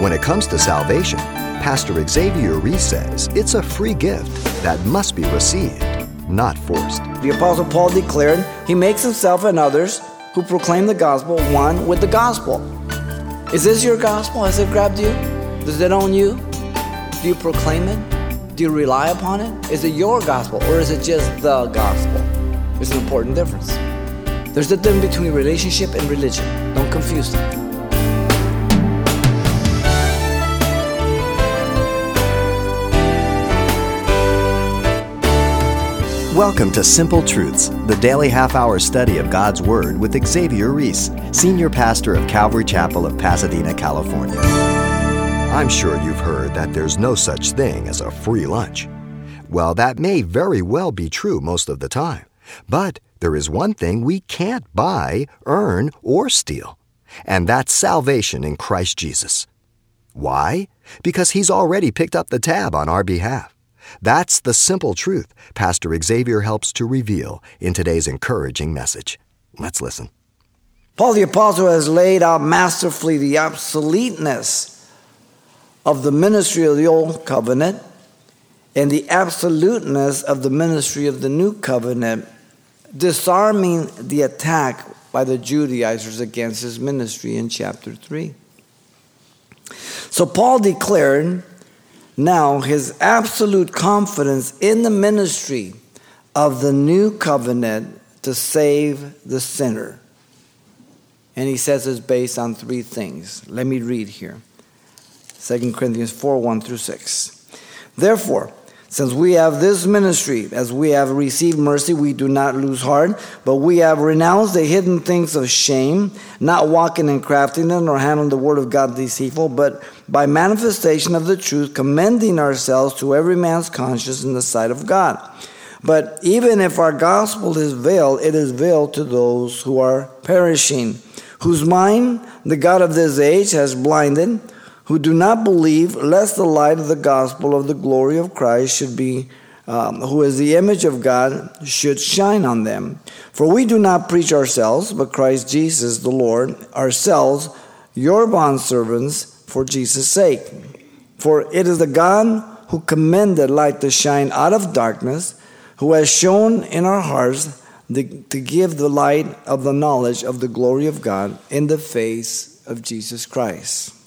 When it comes to salvation, Pastor Xavier Reese says it's a free gift that must be received, not forced. The Apostle Paul declared, He makes himself and others who proclaim the gospel one with the gospel. Is this your gospel? Has it grabbed you? Does it own you? Do you proclaim it? Do you rely upon it? Is it your gospel or is it just the gospel? There's an important difference. There's a difference between relationship and religion. Don't confuse them. Welcome to Simple Truths, the daily half hour study of God's Word with Xavier Reese, Senior Pastor of Calvary Chapel of Pasadena, California. I'm sure you've heard that there's no such thing as a free lunch. Well, that may very well be true most of the time, but there is one thing we can't buy, earn, or steal, and that's salvation in Christ Jesus. Why? Because He's already picked up the tab on our behalf. That's the simple truth Pastor Xavier helps to reveal in today's encouraging message. Let's listen. Paul the Apostle has laid out masterfully the obsoleteness of the ministry of the Old Covenant and the absoluteness of the ministry of the New Covenant, disarming the attack by the Judaizers against his ministry in chapter 3. So Paul declared now his absolute confidence in the ministry of the new covenant to save the sinner. And he says it's based on three things. Let me read here 2 Corinthians 4 1 through 6. Therefore, since we have this ministry, as we have received mercy, we do not lose heart, but we have renounced the hidden things of shame, not walking in craftiness nor handling the word of God deceitful, but by manifestation of the truth, commending ourselves to every man's conscience in the sight of God. But even if our gospel is veiled, it is veiled to those who are perishing, whose mind the God of this age has blinded who do not believe, lest the light of the gospel of the glory of Christ should be, um, who is the image of God, should shine on them. For we do not preach ourselves, but Christ Jesus the Lord, ourselves, your bondservants, for Jesus' sake. For it is the God who commended light to shine out of darkness, who has shown in our hearts the, to give the light of the knowledge of the glory of God in the face of Jesus Christ.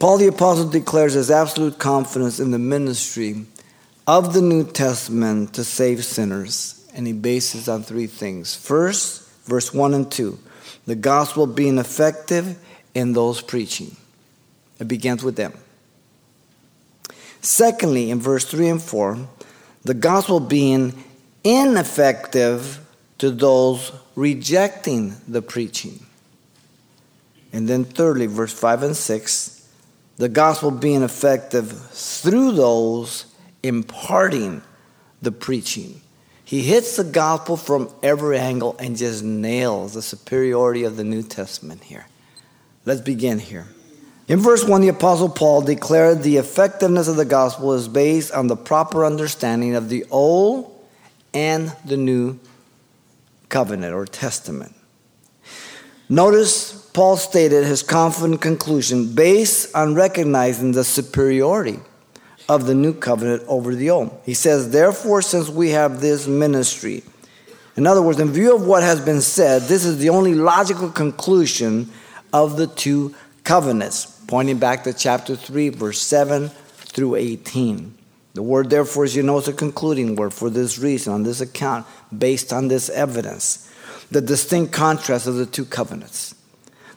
Paul the Apostle declares his absolute confidence in the ministry of the New Testament to save sinners, and he bases on three things. First, verse 1 and 2, the gospel being effective in those preaching. It begins with them. Secondly, in verse 3 and 4, the gospel being ineffective to those rejecting the preaching. And then thirdly, verse 5 and 6, the gospel being effective through those imparting the preaching. He hits the gospel from every angle and just nails the superiority of the New Testament here. Let's begin here. In verse 1, the Apostle Paul declared the effectiveness of the gospel is based on the proper understanding of the Old and the New Covenant or Testament. Notice Paul stated his confident conclusion based on recognizing the superiority of the new covenant over the old. He says, Therefore, since we have this ministry, in other words, in view of what has been said, this is the only logical conclusion of the two covenants, pointing back to chapter 3, verse 7 through 18. The word, therefore, as you know, is a concluding word for this reason, on this account, based on this evidence. The distinct contrast of the two covenants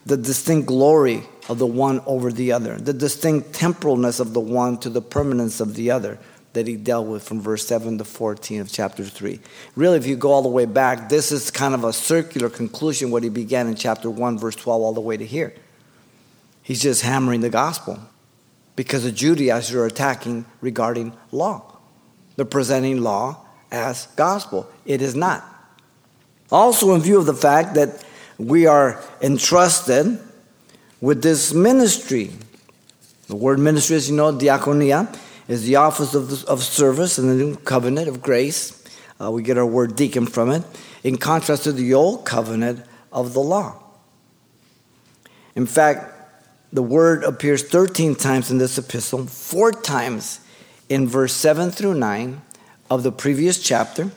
the distinct glory of the one over the other, the distinct temporalness of the one to the permanence of the other that he dealt with from verse 7 to 14 of chapter 3. Really, if you go all the way back, this is kind of a circular conclusion what he began in chapter 1, verse 12, all the way to here. He's just hammering the gospel because the Judaizers are attacking regarding law. They're presenting law as gospel. It is not. Also, in view of the fact that we are entrusted with this ministry. The word ministry, as you know, diaconia, is the office of, of service in the new covenant of grace. Uh, we get our word deacon from it, in contrast to the old covenant of the law. In fact, the word appears 13 times in this epistle, four times in verse 7 through 9 of the previous chapter.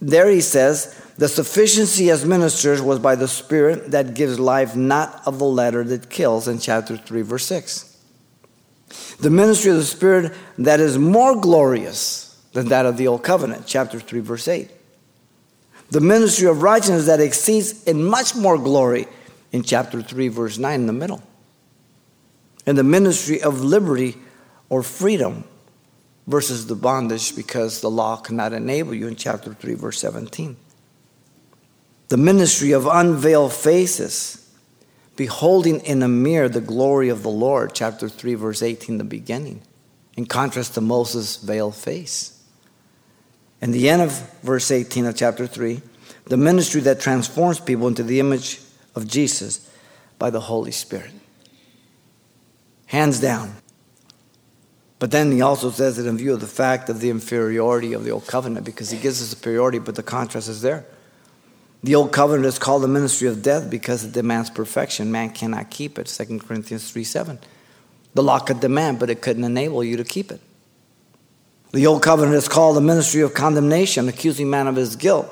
There he says, The sufficiency as ministers was by the Spirit that gives life, not of the letter that kills, in chapter 3, verse 6. The ministry of the Spirit that is more glorious than that of the Old Covenant, chapter 3, verse 8. The ministry of righteousness that exceeds in much more glory in chapter 3, verse 9, in the middle. And the ministry of liberty or freedom versus the bondage because the law cannot enable you in chapter 3, verse 17. The ministry of unveiled faces, beholding in a mirror the glory of the Lord, chapter 3, verse 18, the beginning, in contrast to Moses' veiled face. And the end of verse 18 of chapter 3, the ministry that transforms people into the image of Jesus by the Holy Spirit. Hands down, but then he also says it in view of the fact of the inferiority of the old covenant, because he gives us superiority, but the contrast is there. The old covenant is called the ministry of death because it demands perfection. Man cannot keep it. 2 Corinthians 3 7. The law could demand, but it couldn't enable you to keep it. The old covenant is called the ministry of condemnation, accusing man of his guilt.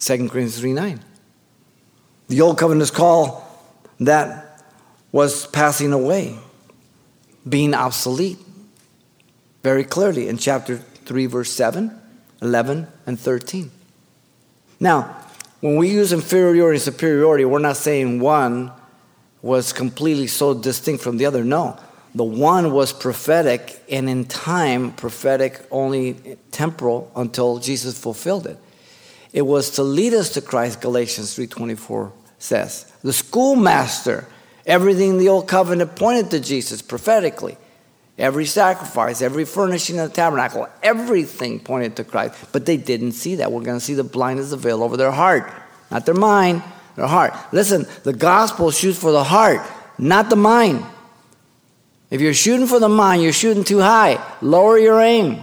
2 Corinthians 3 9. The old covenant is called that was passing away, being obsolete very clearly in chapter 3, verse 7, 11, and 13. Now, when we use inferiority and superiority, we're not saying one was completely so distinct from the other. No. The one was prophetic and in time prophetic only temporal until Jesus fulfilled it. It was to lead us to Christ, Galatians 3:24 says. The schoolmaster, everything in the old covenant pointed to Jesus prophetically. Every sacrifice, every furnishing of the tabernacle, everything pointed to Christ. But they didn't see that. We're going to see the blindness of the veil over their heart, not their mind, their heart. Listen, the gospel shoots for the heart, not the mind. If you're shooting for the mind, you're shooting too high. Lower your aim.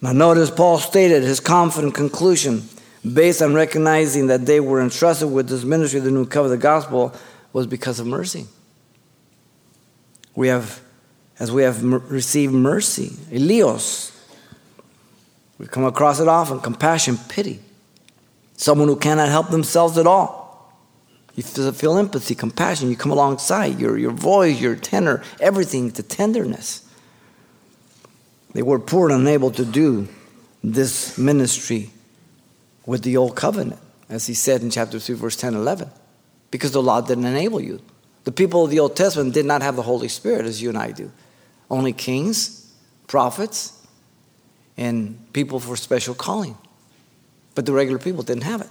Now, notice Paul stated his confident conclusion based on recognizing that they were entrusted with this ministry the new covenant, the gospel, was because of mercy. We have as we have received mercy, eleos. We come across it often compassion, pity. Someone who cannot help themselves at all. You feel empathy, compassion. You come alongside your, your voice, your tenor, everything, the tenderness. They were poor and unable to do this ministry with the old covenant, as he said in chapter 3, verse 10 11, because the law didn't enable you. The people of the Old Testament did not have the Holy Spirit as you and I do only kings, prophets, and people for special calling. But the regular people didn't have it.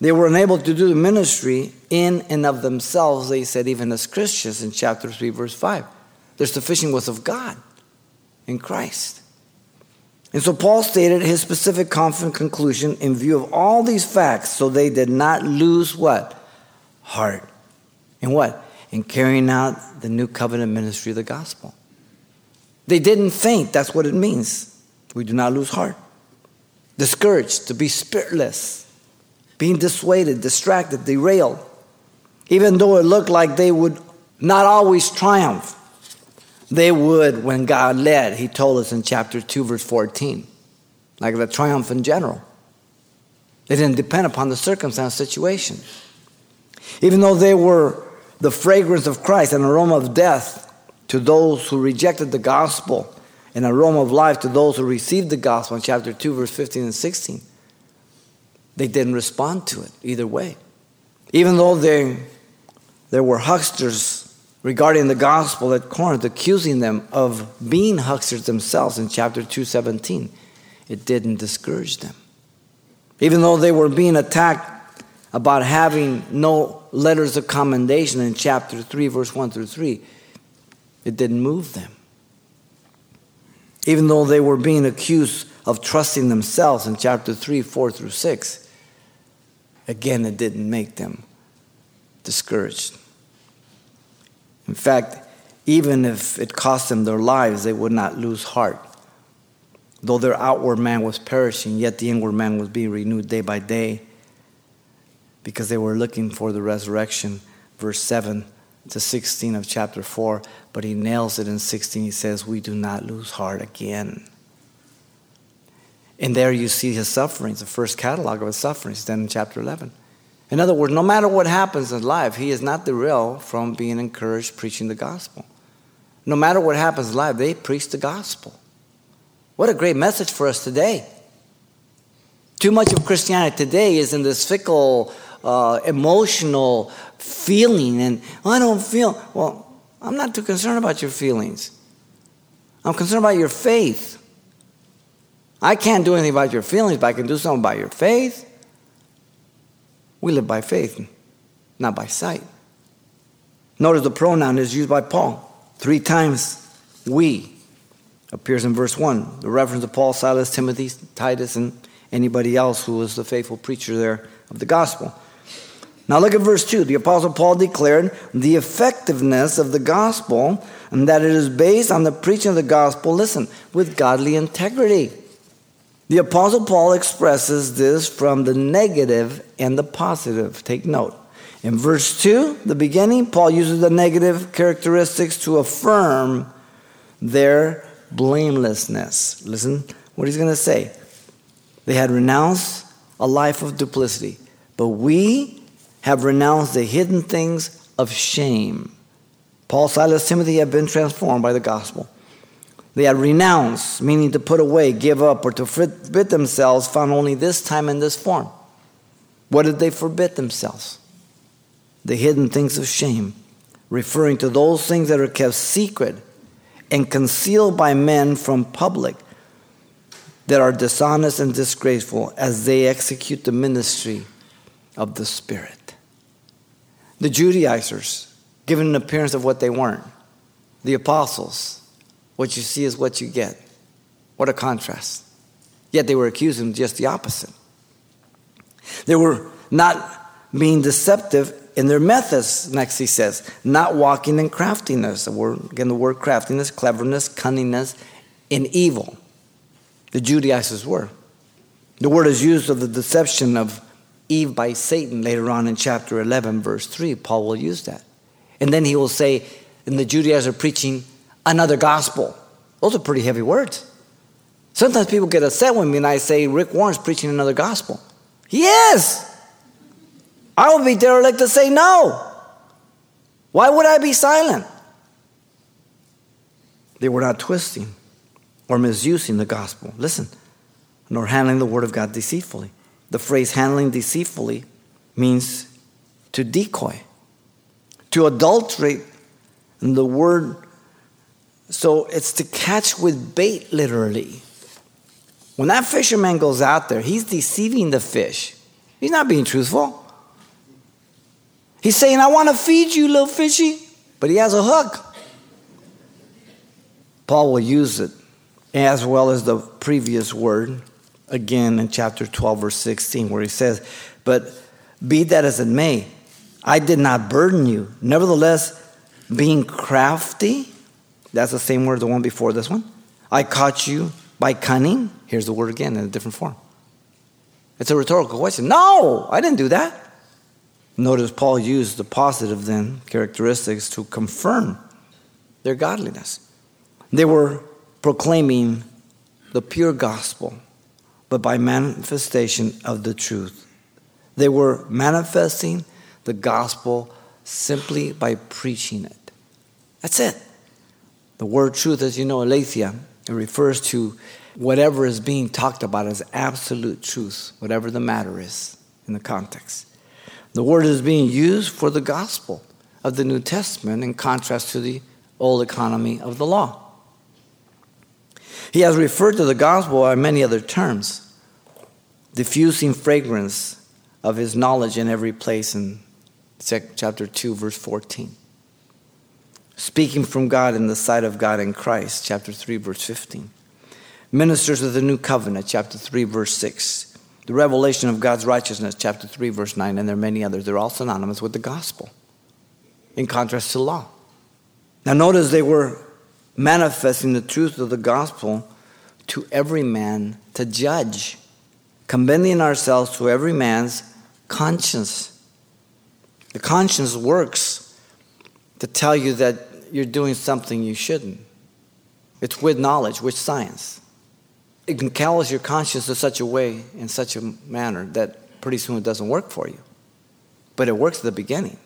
They were unable to do the ministry in and of themselves, they said, even as Christians in chapter 3, verse 5. Their sufficient was of God in Christ. And so Paul stated his specific confident conclusion in view of all these facts, so they did not lose what? Heart. In what? In carrying out the new covenant ministry of the gospel. They didn't faint. That's what it means. We do not lose heart. Discouraged, to be spiritless, being dissuaded, distracted, derailed. Even though it looked like they would not always triumph, they would when God led. He told us in chapter 2, verse 14, like the triumph in general. They didn't depend upon the circumstance situation. Even though they were the fragrance of Christ, an aroma of death, to those who rejected the gospel, an aroma of life to those who received the gospel in chapter 2, verse 15 and 16. They didn't respond to it either way. Even though they, there were hucksters regarding the gospel at Corinth accusing them of being hucksters themselves in chapter 2:17 it didn't discourage them even though they were being attacked about having no letters of commendation in chapter 3 verse 1 through 3 it didn't move them. Even though they were being accused of trusting themselves in chapter 3, 4 through 6, again, it didn't make them discouraged. In fact, even if it cost them their lives, they would not lose heart. Though their outward man was perishing, yet the inward man was being renewed day by day because they were looking for the resurrection, verse 7 to 16 of chapter 4, but he nails it in 16. He says, We do not lose heart again. And there you see his sufferings, the first catalog of his sufferings, then in chapter 11. In other words, no matter what happens in life, he is not derailed from being encouraged preaching the gospel. No matter what happens in life, they preach the gospel. What a great message for us today. Too much of Christianity today is in this fickle, uh, emotional feeling, and I don't feel. Well, I'm not too concerned about your feelings. I'm concerned about your faith. I can't do anything about your feelings, but I can do something about your faith. We live by faith, not by sight. Notice the pronoun is used by Paul three times. We appears in verse 1. The reference to Paul, Silas, Timothy, Titus, and anybody else who was the faithful preacher there of the gospel. Now look at verse 2. The Apostle Paul declared the effectiveness of the gospel and that it is based on the preaching of the gospel, listen, with godly integrity. The Apostle Paul expresses this from the negative and the positive. Take note. In verse 2, the beginning, Paul uses the negative characteristics to affirm their blamelessness. Listen what he's going to say. They had renounced a life of duplicity, but we have renounced the hidden things of shame. Paul, Silas, Timothy have been transformed by the gospel. They had renounced, meaning to put away, give up, or to forbid themselves, found only this time in this form. What did they forbid themselves? The hidden things of shame, referring to those things that are kept secret and concealed by men from public that are dishonest and disgraceful as they execute the ministry of the Spirit. The Judaizers, given an appearance of what they weren't. The apostles, what you see is what you get. What a contrast. Yet they were accusing just the opposite. They were not being deceptive in their methods, next he says, not walking in craftiness. The word, again, the word craftiness, cleverness, cunningness, in evil. The Judaizers were. The word is used of the deception of Eve by Satan later on in chapter 11, verse 3. Paul will use that. And then he will say, and the Judaizers are preaching another gospel. Those are pretty heavy words. Sometimes people get upset with me and I say, Rick Warren's preaching another gospel. He is. I would be derelict to say no. Why would I be silent? They were not twisting or misusing the gospel. Listen, nor handling the word of God deceitfully. The phrase handling deceitfully means to decoy, to adulterate and the word. So it's to catch with bait, literally. When that fisherman goes out there, he's deceiving the fish. He's not being truthful. He's saying, I want to feed you, little fishy, but he has a hook. Paul will use it as well as the previous word again in chapter 12, verse 16, where he says, But be that as it may, I did not burden you. Nevertheless, being crafty, that's the same word, the one before this one. I caught you by cunning. Here's the word again in a different form. It's a rhetorical question. No, I didn't do that. Notice Paul used the positive then characteristics to confirm their godliness. They were proclaiming the pure gospel, but by manifestation of the truth. They were manifesting the gospel simply by preaching it. That's it. The word truth, as you know, aletheia, it refers to whatever is being talked about as absolute truth, whatever the matter is in the context. The word is being used for the gospel of the New Testament in contrast to the old economy of the law. He has referred to the gospel by many other terms, diffusing fragrance of his knowledge in every place in chapter 2, verse 14. Speaking from God in the sight of God in Christ, chapter 3, verse 15. Ministers of the new covenant, chapter 3, verse 6. The revelation of God's righteousness, chapter 3, verse 9, and there are many others. They're all synonymous with the gospel, in contrast to law. Now, notice they were manifesting the truth of the gospel to every man to judge, commending ourselves to every man's conscience. The conscience works to tell you that you're doing something you shouldn't. It's with knowledge, with science. It can callous your conscience in such a way, in such a manner, that pretty soon it doesn't work for you. But it works at the beginning.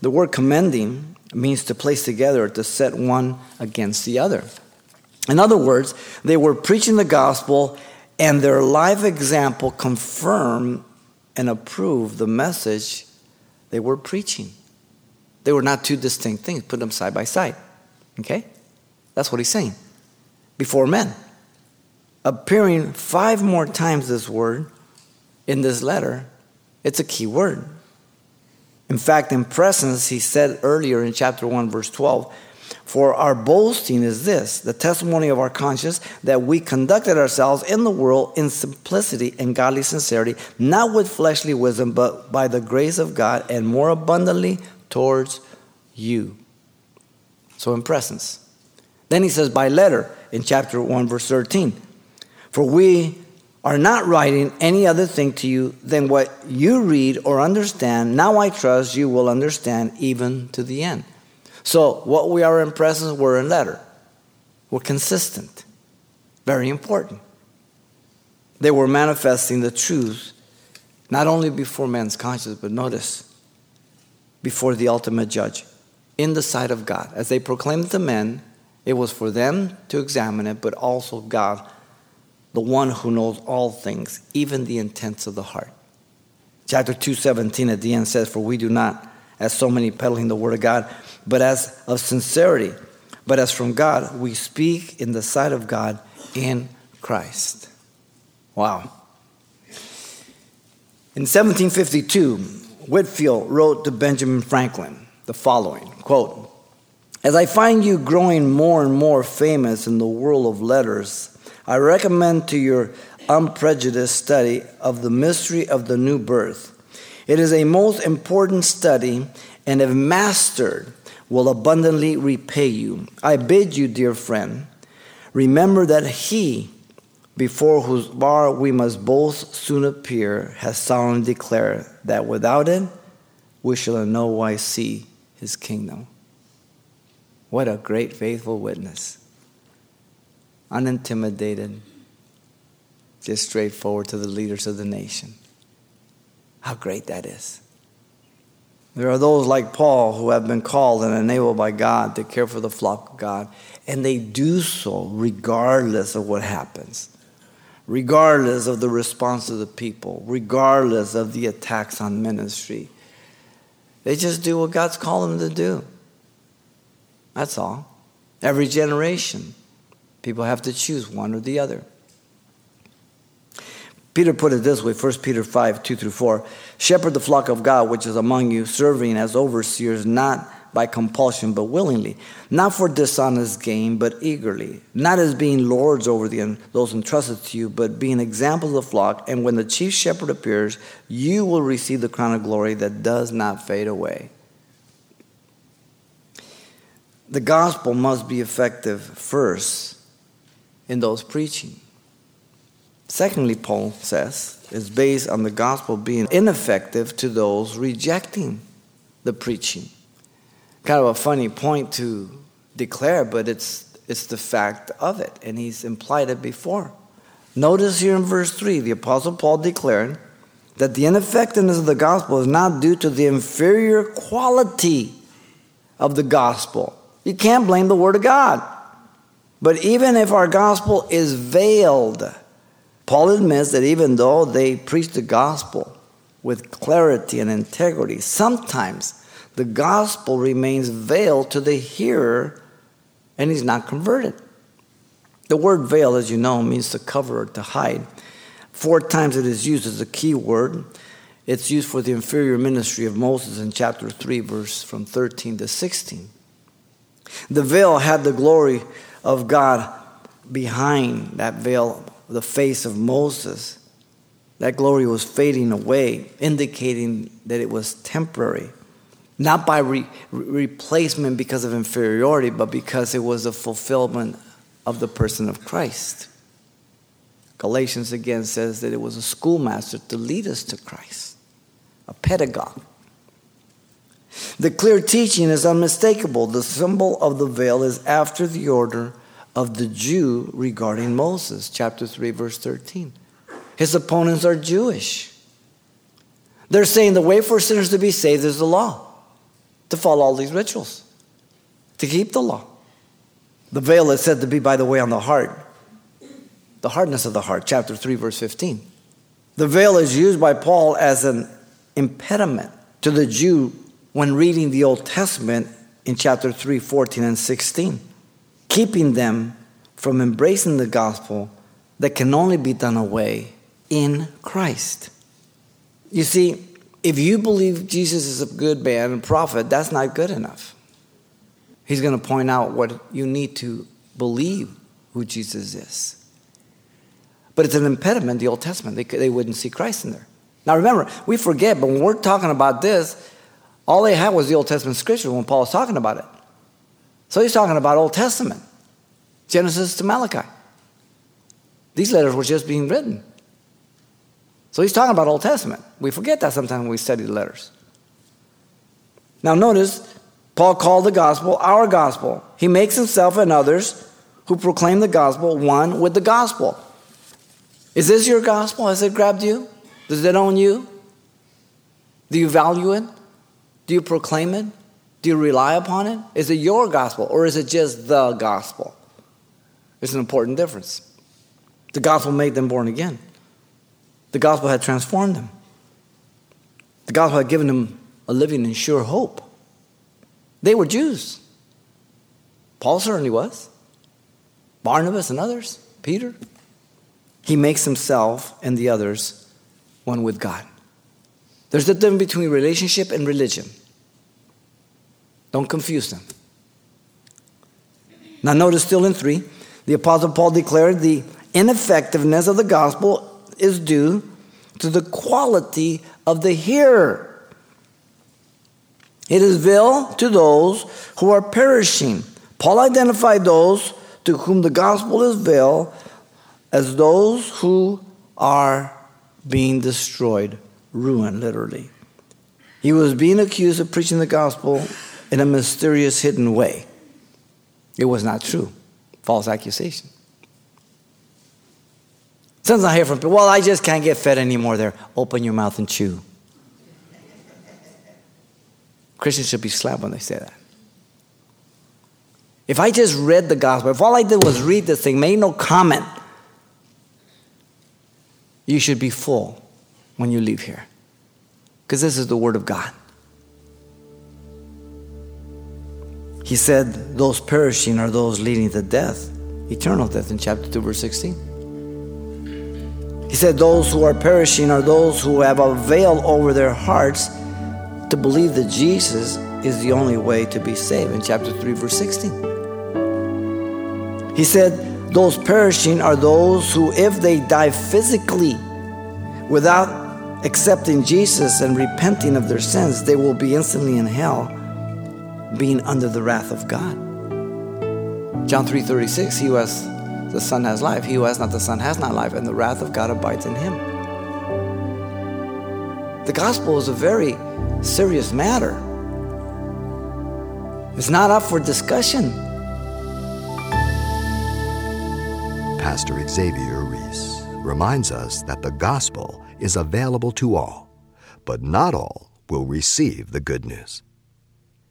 The word commending means to place together, to set one against the other. In other words, they were preaching the gospel, and their live example confirmed and approved the message they were preaching. They were not two distinct things, put them side by side. Okay? That's what he's saying. Before men. Appearing five more times this word in this letter, it's a key word. In fact, in presence, he said earlier in chapter 1, verse 12, For our boasting is this, the testimony of our conscience, that we conducted ourselves in the world in simplicity and godly sincerity, not with fleshly wisdom, but by the grace of God, and more abundantly towards you. So, in presence. Then he says, by letter in chapter 1, verse 13. For we are not writing any other thing to you than what you read or understand. Now I trust you will understand even to the end. So, what we are in presence, we're in letter. We're consistent. Very important. They were manifesting the truth not only before man's conscience, but notice, before the ultimate judge, in the sight of God. As they proclaimed to men, it was for them to examine it, but also God, the one who knows all things, even the intents of the heart. Chapter 217 at the end says, For we do not, as so many peddling the word of God, but as of sincerity, but as from God, we speak in the sight of God in Christ. Wow. In 1752, Whitefield wrote to Benjamin Franklin the following quote, as I find you growing more and more famous in the world of letters, I recommend to your unprejudiced study of the mystery of the new birth. It is a most important study, and if mastered, will abundantly repay you. I bid you, dear friend, remember that He, before whose bar we must both soon appear, has solemnly declared that without it we shall in no wise see His kingdom. What a great, faithful witness. Unintimidated, just straightforward to the leaders of the nation. How great that is. There are those like Paul who have been called and enabled by God to care for the flock of God, and they do so regardless of what happens, regardless of the response of the people, regardless of the attacks on ministry. They just do what God's called them to do. That's all. Every generation, people have to choose one or the other. Peter put it this way 1 Peter 5 2 through 4 Shepherd the flock of God which is among you, serving as overseers, not by compulsion, but willingly, not for dishonest gain, but eagerly, not as being lords over the, those entrusted to you, but being examples of the flock. And when the chief shepherd appears, you will receive the crown of glory that does not fade away the gospel must be effective first in those preaching. Secondly, Paul says, is based on the gospel being ineffective to those rejecting the preaching. Kind of a funny point to declare, but it's, it's the fact of it, and he's implied it before. Notice here in verse 3, the Apostle Paul declaring that the ineffectiveness of the gospel is not due to the inferior quality of the gospel you can't blame the Word of God. But even if our gospel is veiled, Paul admits that even though they preach the gospel with clarity and integrity, sometimes the gospel remains veiled to the hearer and he's not converted. The word veil, as you know, means to cover or to hide. Four times it is used as a key word. It's used for the inferior ministry of Moses in chapter 3, verse from 13 to 16. The veil had the glory of God behind that veil, the face of Moses. That glory was fading away, indicating that it was temporary. Not by re- replacement because of inferiority, but because it was a fulfillment of the person of Christ. Galatians again says that it was a schoolmaster to lead us to Christ, a pedagogue. The clear teaching is unmistakable. The symbol of the veil is after the order of the Jew regarding Moses, chapter 3, verse 13. His opponents are Jewish. They're saying the way for sinners to be saved is the law, to follow all these rituals, to keep the law. The veil is said to be, by the way, on the heart, the hardness of the heart, chapter 3, verse 15. The veil is used by Paul as an impediment to the Jew when reading the Old Testament in chapter 3, 14, and 16, keeping them from embracing the gospel that can only be done away in Christ. You see, if you believe Jesus is a good man and prophet, that's not good enough. He's going to point out what you need to believe who Jesus is. But it's an impediment, the Old Testament. They, they wouldn't see Christ in there. Now remember, we forget, but when we're talking about this, all they had was the Old Testament scripture when Paul was talking about it. So he's talking about Old Testament, Genesis to Malachi. These letters were just being written. So he's talking about Old Testament. We forget that sometimes when we study the letters. Now notice, Paul called the gospel our gospel. He makes himself and others who proclaim the gospel one with the gospel. Is this your gospel? Has it grabbed you? Does it own you? Do you value it? Do you proclaim it? Do you rely upon it? Is it your gospel or is it just the gospel? It's an important difference. The gospel made them born again. The gospel had transformed them. The gospel had given them a living and sure hope. They were Jews. Paul certainly was. Barnabas and others, Peter. He makes himself and the others one with God. There's a difference between relationship and religion. Don't confuse them. Now, notice still in 3, the Apostle Paul declared the ineffectiveness of the gospel is due to the quality of the hearer. It is veil to those who are perishing. Paul identified those to whom the gospel is veil as those who are being destroyed, ruined, literally. He was being accused of preaching the gospel in a mysterious, hidden way. It was not true. False accusation. Sometimes I hear from people, well, I just can't get fed anymore there. Open your mouth and chew. Christians should be slapped when they say that. If I just read the gospel, if all I did was read this thing, made no comment, you should be full when you leave here. Because this is the Word of God. He said, Those perishing are those leading to death, eternal death, in chapter 2, verse 16. He said, Those who are perishing are those who have a veil over their hearts to believe that Jesus is the only way to be saved, in chapter 3, verse 16. He said, those perishing are those who, if they die physically without accepting Jesus and repenting of their sins, they will be instantly in hell, being under the wrath of God. John 3:36, he was the Son has life, he who has not the Son has not life, and the wrath of God abides in him. The gospel is a very serious matter. It's not up for discussion. Pastor Xavier Reese reminds us that the gospel is available to all, but not all will receive the good news.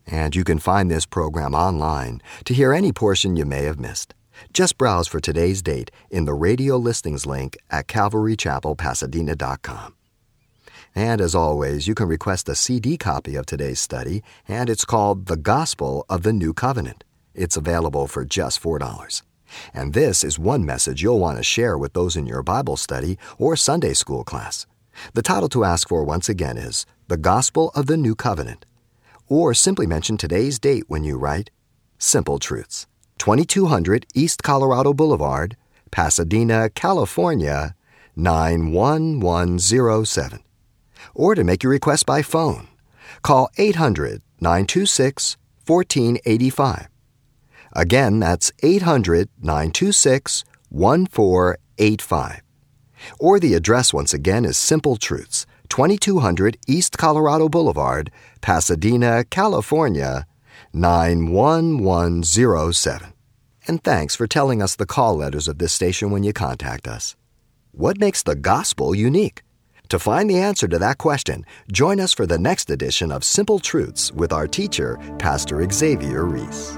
And you can find this program online to hear any portion you may have missed. Just browse for today's date in the radio listings link at calvarychapelpasadena.com. And as always, you can request a CD copy of today's study, and it's called The Gospel of the New Covenant. It's available for just $4. And this is one message you'll want to share with those in your Bible study or Sunday school class. The title to ask for once again is The Gospel of the New Covenant. Or simply mention today's date when you write Simple Truths, 2200 East Colorado Boulevard, Pasadena, California, 91107. Or to make your request by phone, call 800 926 1485 Again, that's 800 926 1485. Or the address once again is Simple Truths, 2200 East Colorado Boulevard, Pasadena, California 91107. And thanks for telling us the call letters of this station when you contact us. What makes the gospel unique? To find the answer to that question, join us for the next edition of Simple Truths with our teacher, Pastor Xavier Reese.